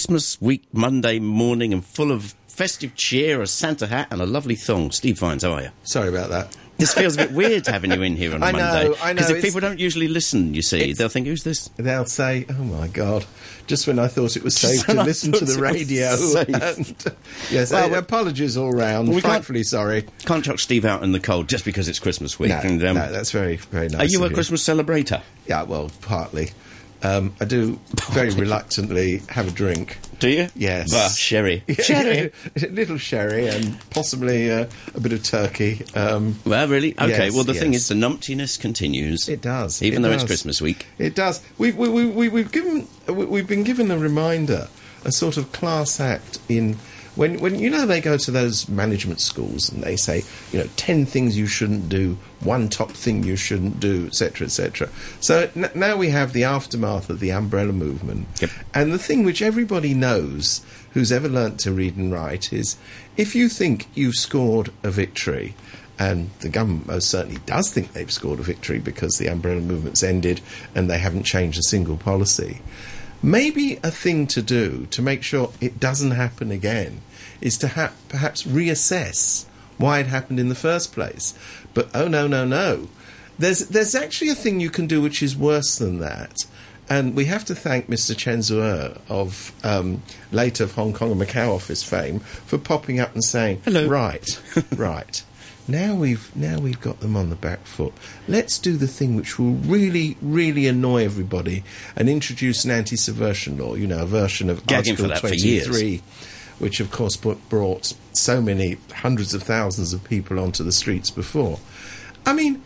Christmas week Monday morning and full of festive cheer, a Santa hat, and a lovely thong. Steve Vines, how are you? Sorry about that. This feels a bit weird having you in here on a I know, Monday. I know, Because if people don't usually listen, you see, they'll think, who's this? They'll say, "Oh my God!" Just when I thought it was safe to listen to the radio. And, yes, Well, uh, apologies all round. we can't- Frightfully sorry. Can't chuck Steve out in the cold just because it's Christmas week. No, and, um, no, that's very, very nice. are you a Christmas celebrator? Yeah, well, partly. Um, I do very reluctantly have a drink. Do you? Yes. Sherry. Sherry. a little sherry and possibly uh, a bit of turkey. Um, Well, really? Okay, Yes, well, the thing is, the numptiness continues. It does. Even It though it's. Christmas week. It does. We've we, we, we, we've given we, we've been given a reminder, a sort of class act in when when you know they go to those management schools and they say you know ten things you shouldn't do, one top thing you shouldn't do, etc. etc. So n- now we have the aftermath of the umbrella movement, Yep. and the thing which everybody knows who's ever learnt to read and write is if you think you've scored a victory and the government most certainly does think they've scored a victory because the umbrella movement's ended and they haven't changed a single policy. Maybe a thing to do to make sure it doesn't happen again is to ha- perhaps reassess why it happened in the first place. But oh no, no, no. There's, there's actually a thing you can do which is worse than that. And we have to thank Mr. Chen Zuoer of um, late of Hong Kong and Macau office fame for popping up and saying, Hello. Right, right. Now we've now we've got them on the back foot. Let's do the thing which will really, really annoy everybody and introduce an anti-subversion law. You know, a version of Gagging for Article that for years. 23, which of course brought- so many hundreds of thousands of people onto the streets before. I mean,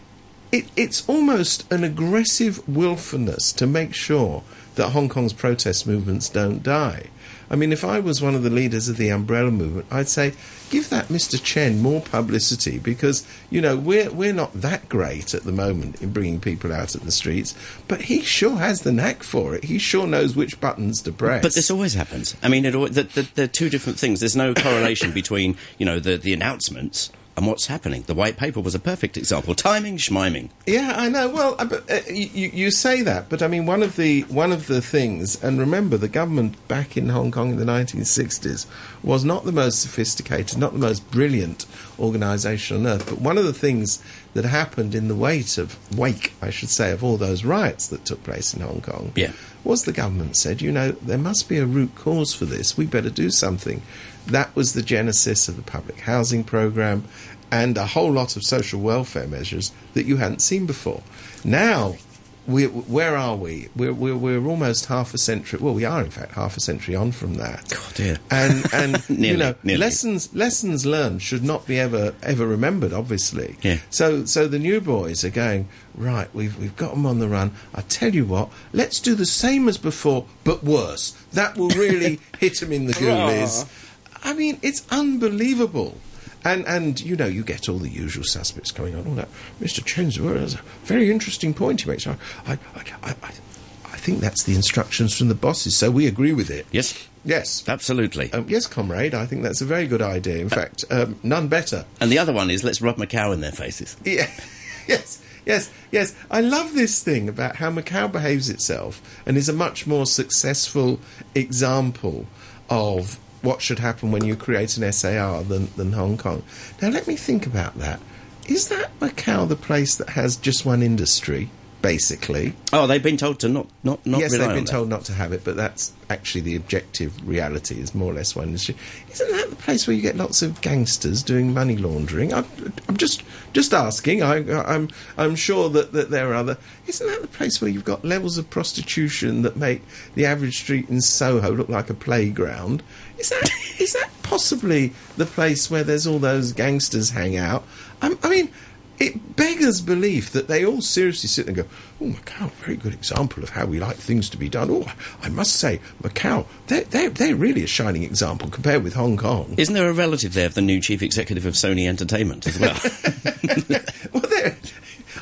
it, it's almost an aggressive willfulness to make sure that Hong Kong's protest movements don't die. I mean, if I was one of the leaders of the umbrella movement, I'd say, give that Mr. Chen more publicity because, you know, we're, we're not that great at the moment in bringing people out at the streets, but he sure has the knack for it. He sure knows which buttons to press. But this always happens. I mean, it, al- the, the, they're two different things. There's no correlation between, you know, the, the announcements and what's happening. The white paper was a perfect example. Timing, schmiming. Yeah, I know. Well, uh, but, uh, you, you say that, but I mean, one of the one of the things, and remember, the government back in Hong Kong in the 1960s was not the most sophisticated, not the most brilliant organisation on earth. But one of the things that happened in the wake of wake, I should say, of all those riots that took place in Hong Kong, Yeah. was the government said, you know, there must be a root cause for this. We better do something. That was the genesis of the public housing program and a whole lot of social welfare measures that you hadn't seen before. Now, we, where are we? We're, we're, we're almost half a century. Well, we are in fact half a century on from that. God, dear. And and you know, nearly. lessons lessons learned should not be ever ever remembered. Obviously, Yeah. so so the new boys are going right. We've we've got them on the run. I tell you what, let's do the same as before, but worse. That will really hit them in the ghoulies. Ah. I mean, it's unbelievable. And and you know you get all the usual suspects coming on. All that, Mr. Chensworth has a very interesting point he makes. I I, I, I, I think that's the instructions from the bosses, so we agree with it. Yes, Yes. absolutely. Um, yes, comrade. I think that's a very good idea. In fact, um, none better. and the other one is let's rub Macau in their faces. Yeah. yes. Yes. Yes. I love this thing about how Macau behaves itself and is a much more successful example of what should happen when you create an SAR than, than Hong Kong. Now, let me think about that. Is that Macau the place that has just one industry, basically? Oh, they've been told to not not not yes, they've been told not to have it, but that's actually the objective reality. Is more or less one industry. Isn't that the place where you get lots of gangsters doing money laundering? I'm, I'm just just asking. I, I'm I'm sure that, that there are other. Isn't that the place where you've got levels of prostitution that make the average street in Soho look like a playground? Is that is that possibly the place where there's all those gangsters hang out? I, I mean it beggars belief that they all seriously sit and go, "Oh, Macau, very good example of how we like things to be done." Oh, I must say, Macau, they're, they're, they're really a shining example compared with Hong Kong. Isn't there a relative there of the new chief executive of Sony Entertainment as well? well,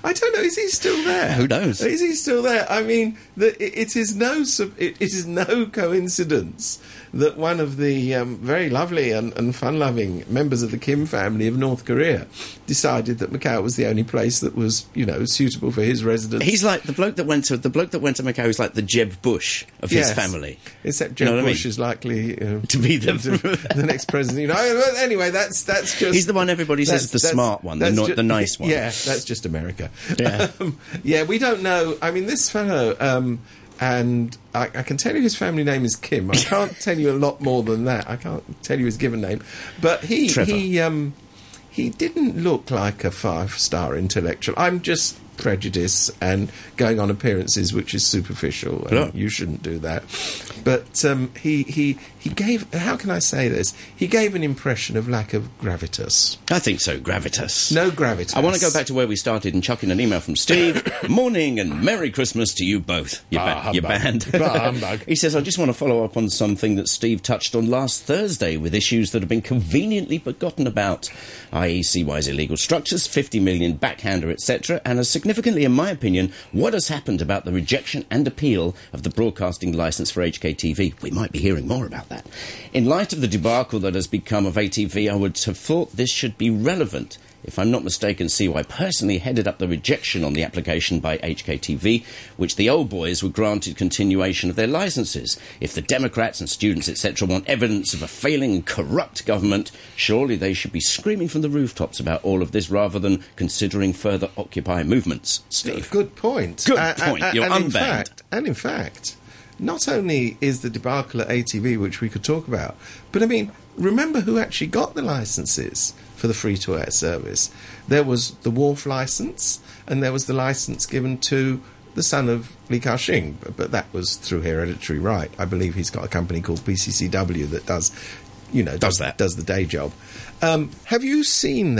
I don't know. Is he still there? Who knows? Is he still there? I mean, the, it, it is no it, it is no coincidence that one of the um, very lovely and, and fun-loving members of the Kim family of North Korea decided that Macau was the only place that was, you know, suitable for his residence. He's like the bloke that went to the bloke that went to Macau. Is like the Jeb Bush of his Yes. family. Except Jeb know what I Bush mean? is likely uh, To be the- the next president. You know, anyway, that's that's just He's the one everybody says the smart one, the that's no- ju- the nice one. Yeah, that's just America. Yeah. Um, yeah, we don't know. I mean, this fellow, um, and I, I can tell you his family name is Kim. I can't tell you a lot more than that. I can't tell you his given name, but he Trevor. he um, he didn't look like a five star intellectual. I'm just prejudice and going on appearances, which is superficial. And Yeah. You shouldn't do that. But um, he he he gave. How can I say this? He gave an impression of lack of gravitas. I think so. Gravitas. No gravitas. I want to go back to where we started and chuck in an email from Steve. Morning and Merry Christmas to you both. Your, Bah, ba- your humbug. band. Bah, humbug. he says, I just want to follow up on something that Steve touched on last Thursday with issues that have been conveniently forgotten about, i.e., CY's illegal structures, 50 million backhander, etc., and as significantly, in my opinion, what has happened about the rejection and appeal of the broadcasting license for HKTV. We might be hearing more about that. In light of the debacle that has become of ATV, I would have thought this should be relevant. If I'm not mistaken, CY personally headed up the rejection on the application by HKTV, which the old boys were granted continuation of their licenses. If the Democrats and students, etc., want evidence of a failing and corrupt government, surely they should be screaming from the rooftops about all of this rather than considering further Occupy movements. Steve. Good point. Good Uh, point. uh, You're and in fact, and in fact, not only is the debacle at ATV, which we could talk about, but I mean, remember who actually got the licenses for the free-to-air service? There was the Wharf license, and there was the license given to the son of Li Ka-shing, but, that was through hereditary right. I believe he's got a company called PCCW that does, you know, Does that. does the day job. Um, have you seen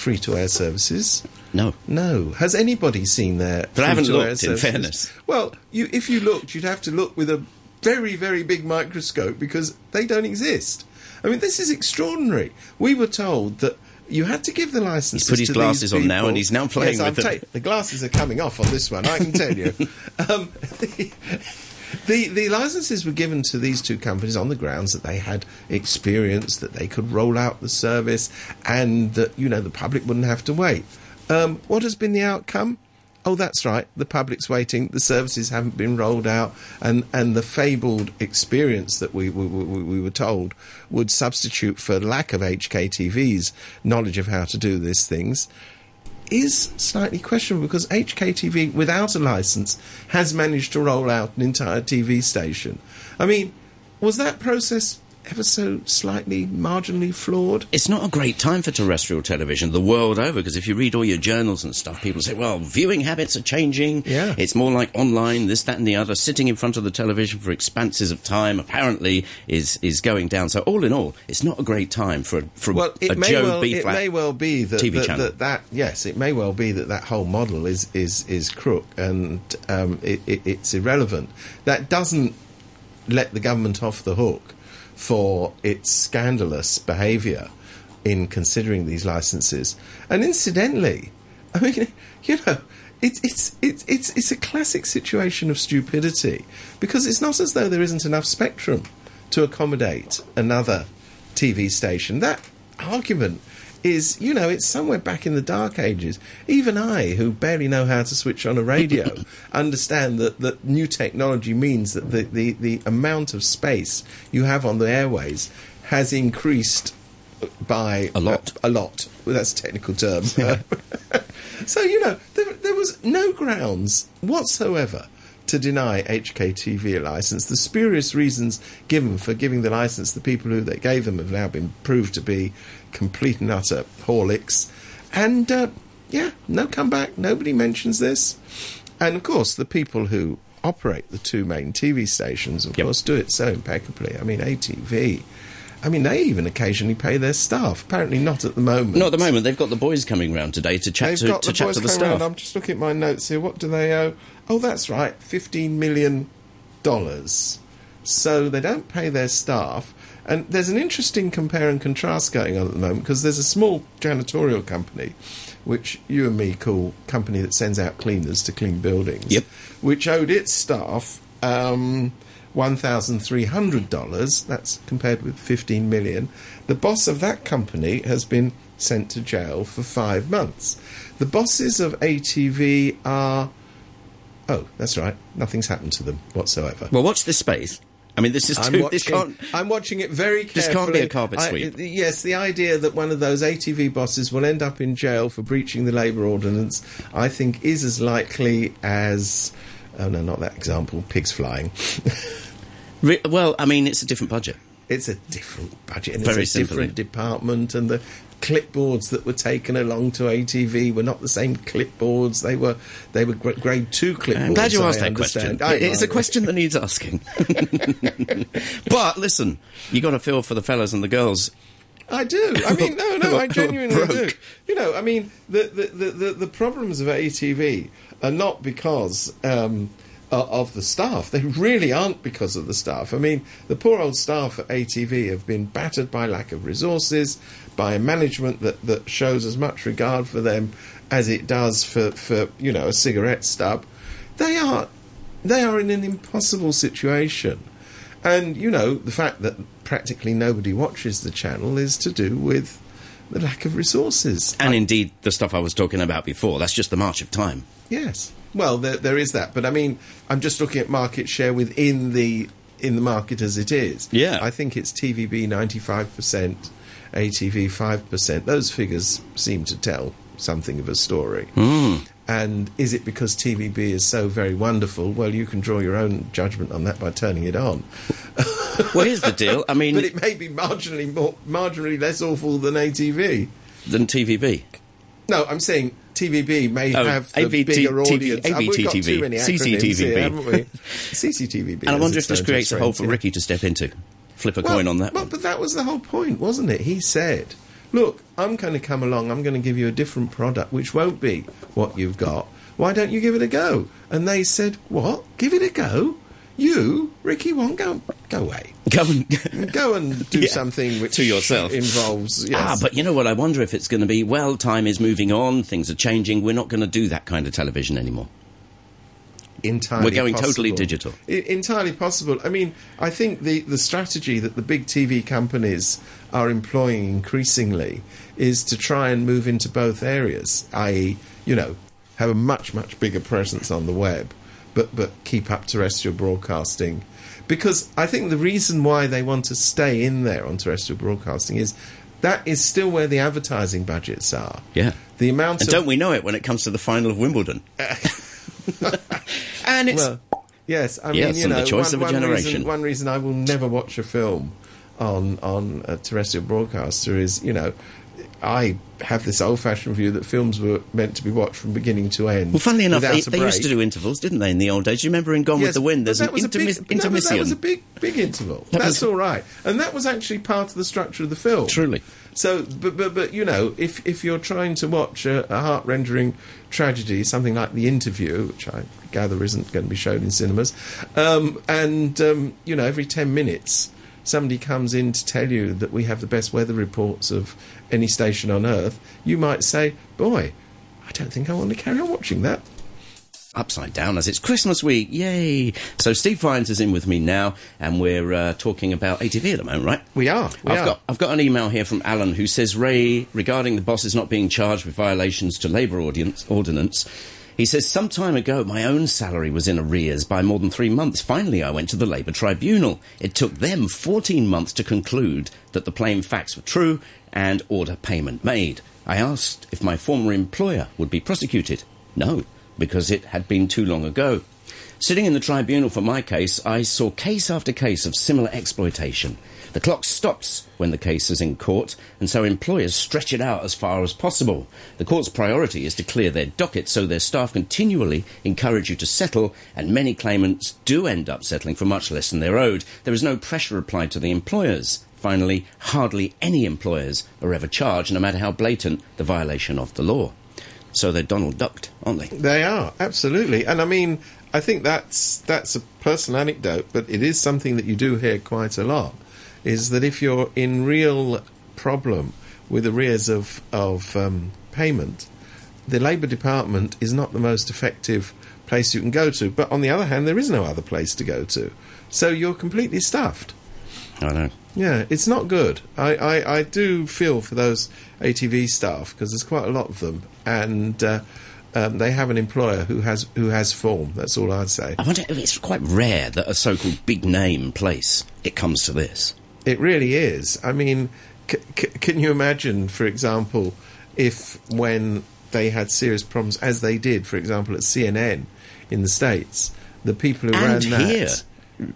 their free-to-air services? No. No. Has anybody seen their? But I haven't looked, in services? fairness. Well, you, if you looked, you'd have to look with a very, very big microscope because they don't exist. I mean, this is extraordinary. We were told that you had to give the licenses. He's put his glasses on now and he's now playing yes, with them. ta- the glasses are coming off on this one. I can tell you. um, The, the licenses were given to these two companies on the grounds that they had experience, that they could roll out the service, and that you know the public wouldn't have to wait. Um, what has been the outcome? Oh, that's right. The public's waiting. The services haven't been rolled out, and, and the fabled experience that we, we, we, we were told would substitute for lack of HKTV's knowledge of how to do these things is slightly questionable because HKTV, without a license, has managed to roll out an entire TV station. I mean, was that process ever so slightly marginally flawed? It's not a great time for terrestrial television the world over because if you read all your journals and stuff, people say, well, viewing habits are changing. Yeah. It's more like online, this, that, and the other. Sitting in front of the television for expanses of time apparently is, is going down. So, all in all, it's not a great time for, for Well, it a Joe well B. it flat. may well be that TV that, channel. that that yes, it may well be that that whole model is is is crook and um, it, it, it's irrelevant. That doesn't let the government off the hook for its scandalous behaviour in considering these licenses. And incidentally, I mean, you know. It's it's it's it's it's a classic situation of stupidity because it's not as though there isn't enough spectrum to accommodate another TV station. That argument is, you know, it's somewhere back in the dark ages. Even I, who barely know how to switch on a radio, understand that, that new technology means that the, the, the amount of space you have on the airways has increased by A lot. A, lot. Well, that's a technical term. so, you know, there, there was no grounds whatsoever to deny HKTV a license. The spurious reasons given for giving the license, the people who they gave them have now been proved to be complete and utter horlicks. And, uh, yeah, no comeback. Nobody mentions this. And, of course, the people who operate the two main TV stations, of Yep. course, do it so impeccably. I mean, ATV. I mean, they even occasionally pay their staff. Apparently, not at the moment. Not at the moment. They've got the boys coming round today to chat They've to, got to the chat boys to the staff. round. I'm just looking at my notes here. What do they owe? Oh, that's right, fifteen million dollars. So they don't pay their staff, And there's an interesting compare and contrast going on at the moment because there's a small janitorial company, which you and me call company that sends out cleaners to clean buildings, Yep. which owed its staff um, one thousand three hundred dollars. That's compared with fifteen million. The boss of that company has been sent to jail for five months. The bosses of ATV are. Oh, that's right. Nothing's happened to them whatsoever. Well, watch this space. I mean, this is too. watching, This can't. I'm watching it very carefully. This can't be a carpet I- sweep. yes, the idea that one of those ATV bosses will end up in jail for breaching the labour ordinance, I think, is as likely as. Oh no, not that example. Pigs flying. Well, I mean, it's a different budget. It's a different budget and Very it's a different department, and the clipboards that were taken along to ATV were not the same clipboards. They were they were grade two clipboards. I'm glad you I asked that question. I It's a question that needs asking. but listen, you got to feel for the fellas and the girls. I do. I mean, no, no, I genuinely do. You know, I mean, the the, the, the, the problems of ATV are not because um, o- of the staff. They really aren't because of the staff. I mean, the poor old staff at ATV have been battered by lack of resources, by a management that, that shows as much regard for them as it does for, for you know a cigarette stub. They are they are in an impossible situation. And, you know, the fact that practically nobody watches the channel is to do with the lack of resources. And indeed, the stuff I was talking about before, that's just the march of time. Yes. Well, there, there is that. But I mean, I'm just looking at market share within the in the market as it is. Yeah. I think it's TVB 95%, ATV 5%. Those figures seem to tell something of a story. Hmm. And is it because TVB is so very wonderful? Well, you can draw your own judgment on that by turning it on. Well, here's the deal. I mean, But it may be marginally more, marginally less awful than ATV. than TVB. No, I'm saying TVB may Oh, have the AVT bigger TV audience. Uh, We've got too many CCTVB. here, haven't we? CCTVB. And I wonder if this creates a hole for. Ricky to step into. Flip a Well, coin on that well, but that was the whole point, wasn't it? He said, "Look, I'm going to come along. I'm going to give you a different product, which won't be what you've got. Why don't you give it a go?" And they said, "What? Give it a go? You, Ricky, won't go. Go away. Go and. Go and do Yeah, something which to yourself. involves." Yes. Ah, but you know what? I wonder if it's going to be, well, time is moving on, things are changing, we're not going to do that kind of television anymore. entirely We're going possible. totally digital. I- entirely possible. I mean, I think the, the strategy that the big TV companies are employing increasingly is to try and move into both areas, i.e., you know, have a much, much bigger presence on the web, but, but keep up terrestrial broadcasting. Because I think the reason why they want to stay in there on terrestrial broadcasting is that is still where the advertising budgets are. Yeah. The amount And of don't we know it when it comes to the final of Wimbledon? and it's. Well, yes, I mean, you and the know, choice one, of a one generation. Reason, one reason I will never watch a film on on a terrestrial broadcaster is, you know, I have this old-fashioned view that films were meant to be watched from beginning to end. well, funnily enough, they, they used to do intervals, didn't they, in the old days? Do you remember in Gone with the Wind? There's that an was a big, no, intermission. that was a big, big interval. That That's was- all right, and that was actually part of the structure of the film. Truly. So, but but but you know, if if you're trying to watch a, a heart-rendering tragedy, something like The Interview, which I gather isn't going to be shown in cinemas, um, and um, you know, every ten minutes somebody comes in to tell you that we have the best weather reports of any station on Earth, you might say, "Boy, I don't think I want to carry on watching that." upside down as it's Christmas week. Yay! So Steve Vines is in with me now, and we're uh, talking about ATV at the moment, right? We are. We I've are. got I've got an email here from Alan who says Ray regarding the bosses not being charged with violations to labour audience, ordinance. He says some time ago my own salary was in arrears by more than three months. Finally, I went to the Labour Tribunal. It took them 14 months to conclude that the plain facts were true and order payment made. I asked if my former employer would be prosecuted. No, because it had been too long ago. Sitting in the tribunal for my case, I saw case after case of similar exploitation. The clock stops when the case is in court, and so employers stretch it out as far as possible. The court's priority is to clear their docket, so their staff continually encourage you to settle, and many claimants do end up settling for much less than they're owed. There is no pressure applied to the employers. Finally, hardly any employers are ever charged, no matter how blatant the violation of the law. So they're Donald Ducked, aren't they? They are absolutely, and I mean, I think that's that's a personal anecdote, but it is something that you do hear quite a lot. Is that if you're in real problem with arrears of of um, payment, the Labour Department is not the most effective place you can go to. But on the other hand, there is no other place to go to, so you're completely stuffed. I know. Yeah, it's not good. I, I, I do feel for those ATV staff because there's quite a lot of them, and uh, um, they have an employer who has who has form. That's all I'd say. I wonder if it's quite rare that a so-called big name place it comes to this. It really is. I mean, c- c- can you imagine, for example, if when they had serious problems, as they did, for example, at CNN in the States, the people who and ran that. here,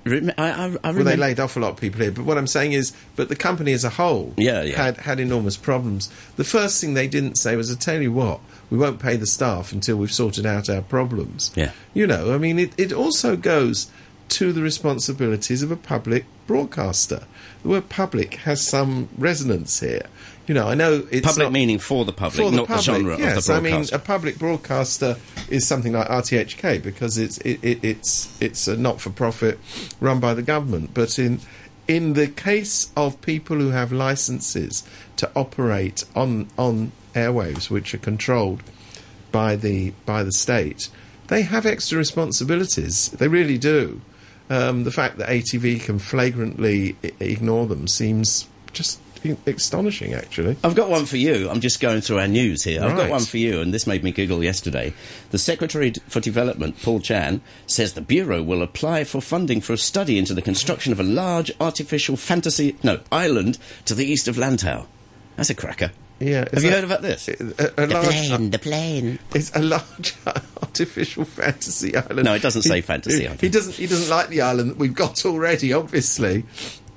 Rem- I, I, I Well, they laid off a lot of people here, but what I'm saying is, but the company as a whole Yeah, yeah. had had enormous problems. The first thing they didn't say was, "I tell you what, we won't pay the staff until we've sorted out our problems." Yeah. you know, I mean, it, it also goes to the responsibilities of a public broadcaster. The word "public" has some resonance here. You know, I know it's public not, meaning for the public, for the not public, the genre yes. of the I mean, a public broadcaster is something like RTHK because it's it, it, it's it's a not-for-profit run by the government. But in in the case of people who have licenses to operate on on airwaves, which are controlled by the by the state, they have extra responsibilities. They really do. Um, the fact that ATV can flagrantly I- ignore them seems just astonishing, actually. I've got one for you. I'm just going through our news here. I've got one for you, and this made me giggle yesterday. The Secretary for Development, Paul Chan, says the Bureau will apply for funding for a study into the construction of a large artificial fantasy no island to the east of Lantau. That's a cracker. Yeah, Have you heard about this? A, a large, the plane. it's a large artificial fantasy island. No, it doesn't say He- fantasy He, island. he doesn't. He doesn't like the island that we've got already. Obviously.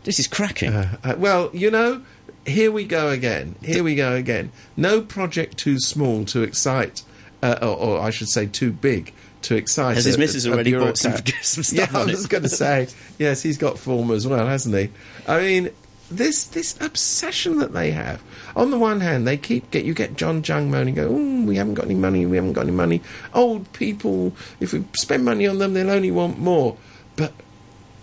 This is cracking. Uh, well, you know, here we go again. Here we go again. No project too small to excite, uh, or, or I should say, too big to excite. Has his a- missus a already bought some- some stuff yeah, on I was going to say yes. He's got form as well, hasn't he? I mean. This this obsession that they have. On the one hand, they keep get you get John Tsang moaning, go, oh, we haven't got any money, we haven't got any money. Old people, if we spend money on them, they'll only want more. But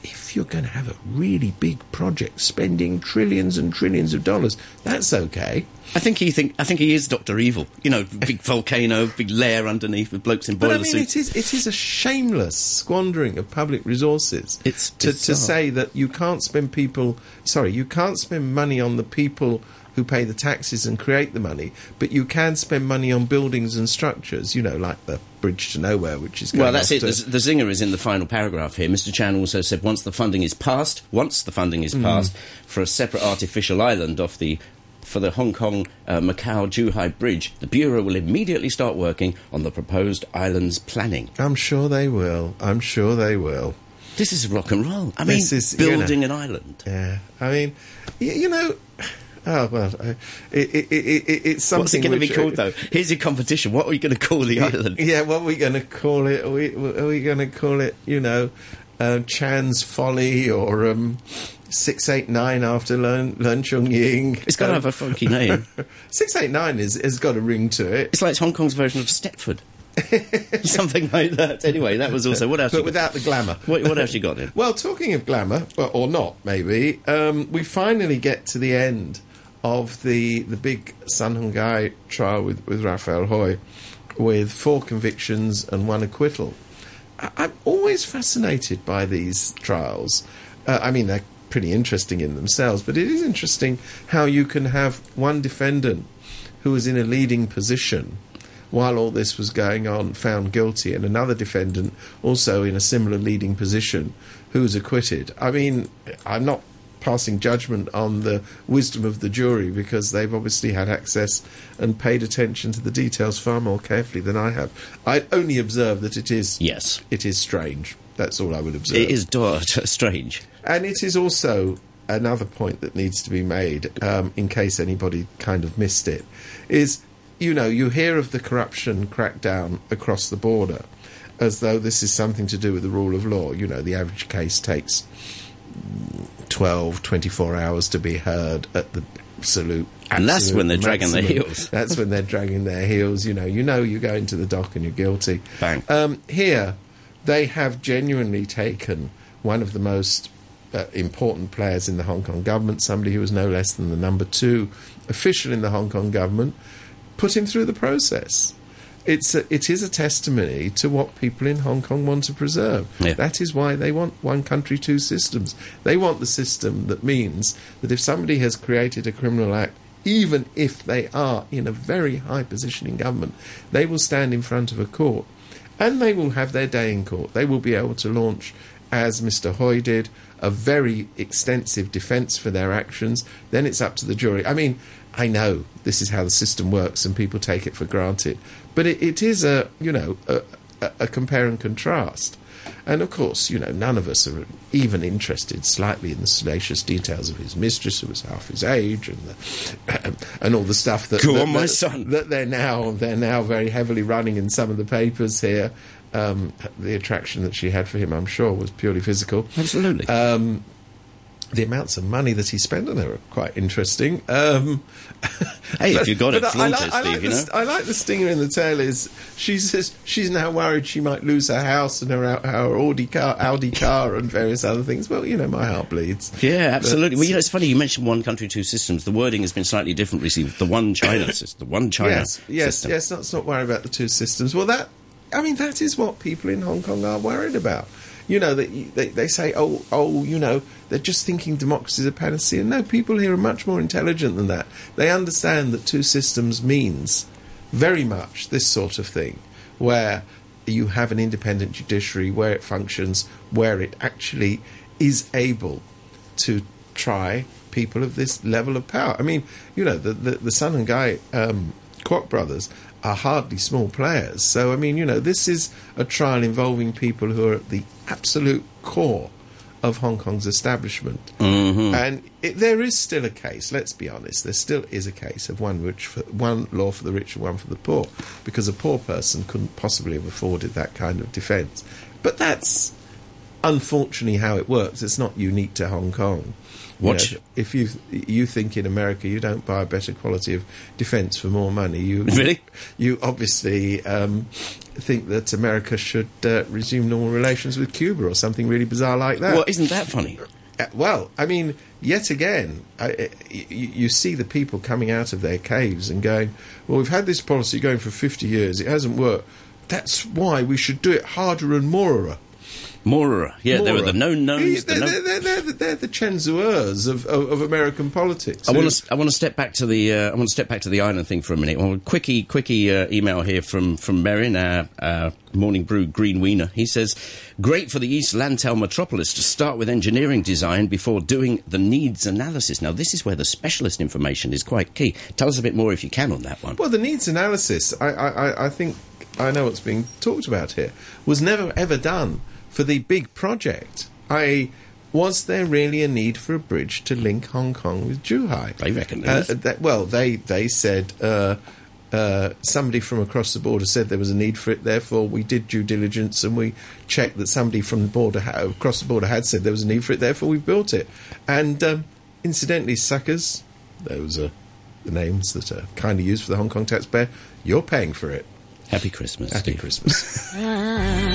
if you're going to have a really big project spending trillions and trillions of dollars, that's okay. I think he think I think he is Doctor Evil. You know, big volcano, big lair underneath with blokes in But I mean, suits. it is it is a shameless squandering of public resources. It's to, to say that you can't spend people. Sorry, you can't spend money on the people who pay the taxes and create the money, but you can spend money on buildings and structures. You know, like the bridge to nowhere, which is going Well, that's it. The, the zinger is in the final paragraph here. Mr. Chan also said once the funding is passed, once the funding Mm. is passed for a separate artificial island off the for the Hong Kong uh, Macau Zhuhai Bridge, the bureau will immediately start working on the proposed island's planning. I'm sure they will. I'm sure they will. This is rock and roll. I mean, This is, you building an island. Yeah, I mean, y- you know. Oh well, uh, it, it, it, it, it's something. What's it going to be called though? Here's your competition. What are we going to call the island? Yeah, what are we going to call it? Are we, we going to call it, you know, uh, Chan's Folly or um, 689 after Leung, Learn Chung Ying? It's got to Um, have a funky name. 689 is, has got a ring to it. It's like it's Hong Kong's version of Stepford. Something like that. Anyway, that was also what else? But you got? without the glamour. What, what else you got in? Well, talking of glamour, well, or not, maybe, um, we finally get to the end of the the big Sun Hung Kai trial with, with Rafael Hui, with four convictions and one acquittal. I, I'm always fascinated by these trials. Uh, I mean, they're pretty interesting in themselves, but it is interesting how you can have one defendant who was in a leading position while all this was going on, found guilty, and another defendant also in a similar leading position who was acquitted. I mean, I'm not passing judgment on the wisdom of the jury because they've obviously had access and paid attention to the details far more carefully than I have. I only observe that it is Yes. it is strange. That's all I would observe. It is strange. And it is also another point that needs to be made, um, in case anybody kind of missed it, is you know, you hear of the corruption crackdown across the border as though this is something to do with the rule of law. You know, the average case takes 12, 24 hours to be heard at the absolute. And that's when they're dragging their heels. That's when they're dragging their heels. You know, you know, you go into the dock and you're guilty. Bang. Um, here, they have genuinely taken one of the most uh, important players in the Hong Kong government, somebody who was no less than the number two official in the Hong Kong government, put him through the process. It's a, it is a testimony to what people in Hong Kong want to preserve. Yeah. That is why they want one country, two systems. They want the system that means that if somebody has created a criminal act, even if they are in a very high position in government, they will stand in front of a court and they will have their day in court. They will be able to launch, as Mr. Hui did, a very extensive defence for their actions. Then it's up to the jury. I mean, I know this is how the system works and people take it for granted, but it, it is a, you know, a, a, compare and contrast. And of course, you know, none of us are even interested slightly in the salacious details of his mistress, who was half his age, and the, and all the stuff that Go that, on, my that- son. that they're now they're now very heavily running in some of the papers here. Um, the attraction that she had for him, I'm sure, was purely physical. Absolutely. The amounts of money that he spent on her are quite interesting. Um, Hey, if you got it, flaunt I, it, like, I, Steve, like the, I like the stinger in the tail is she says she's now worried she might lose her house and her, her Audi car, Audi car and various other things. Well, you know, my heart bleeds. Yeah, absolutely. But- Well, you know, it's funny you mentioned one country, two systems. The wording has been slightly different recently. The one China system. The one China yes, yes, system. yes. Let's not worry about the two systems. Well, that I mean, that is what people in Hong Kong are worried about. You know, that they, they say, oh, oh, you know, they're just thinking democracy is a panacea. No, people here are much more intelligent than that. They understand that two systems means very much this sort of thing, where you have an independent judiciary, where it functions, where it actually is able to try people of this level of power. I mean, you know, the the, the Sun Hung Kai um, brothers are hardly small players. So, I mean, you know, this is a trial involving people who are at the absolute core of Hong Kong's establishment. Mm-hmm. And it, there is still a case, let's be honest, there still is a case of one, rich for, one law for the rich and one for the poor, because a poor person couldn't possibly have afforded that kind of defence. But that's unfortunately how it works. It's not unique to Hong Kong. You know, if you you think in America you don't buy a better quality of defence for more money, you Really? you obviously um, think that America should uh, resume normal relations with Cuba or something really bizarre like that. Well, isn't that funny? Uh, well, I mean, yet again, I, I- you, you see the people coming out of their caves and going, "Well, we've had this policy going for fifty years; it hasn't worked. That's why we should do it harder and morer." Mora. Yeah, they were the known knowns. They're, the known- they're, they're, the- they're the Chen Zuoers of, of, of American politics. I want to. I want to step back to the. Uh, I want to step back to the island thing for a minute. Well, quickie, quickie uh, email here from from Merrin, our, our morning brew green wiener. He says, "Great for the East Lantau metropolis to start with engineering design before doing the needs analysis." Now, this is where the specialist information is quite key. Tell us a bit more if you can on that one. Well, the needs analysis, I, I- I think I know what's being talked about here, was never ever done for the big project. I was there really a need for a bridge to link Hong Kong with Zhuhai? They reckon there Uh, well, they they said. Uh, uh, somebody from across the border said there was a need for it. Therefore, we did due diligence and we checked that somebody from the border ha- across the border had said there was a need for it. Therefore, we built it. And um, incidentally, suckers, those are the names that are kindly used for the Hong Kong taxpayer. You're paying for it. Happy Christmas, Happy Steve. Christmas.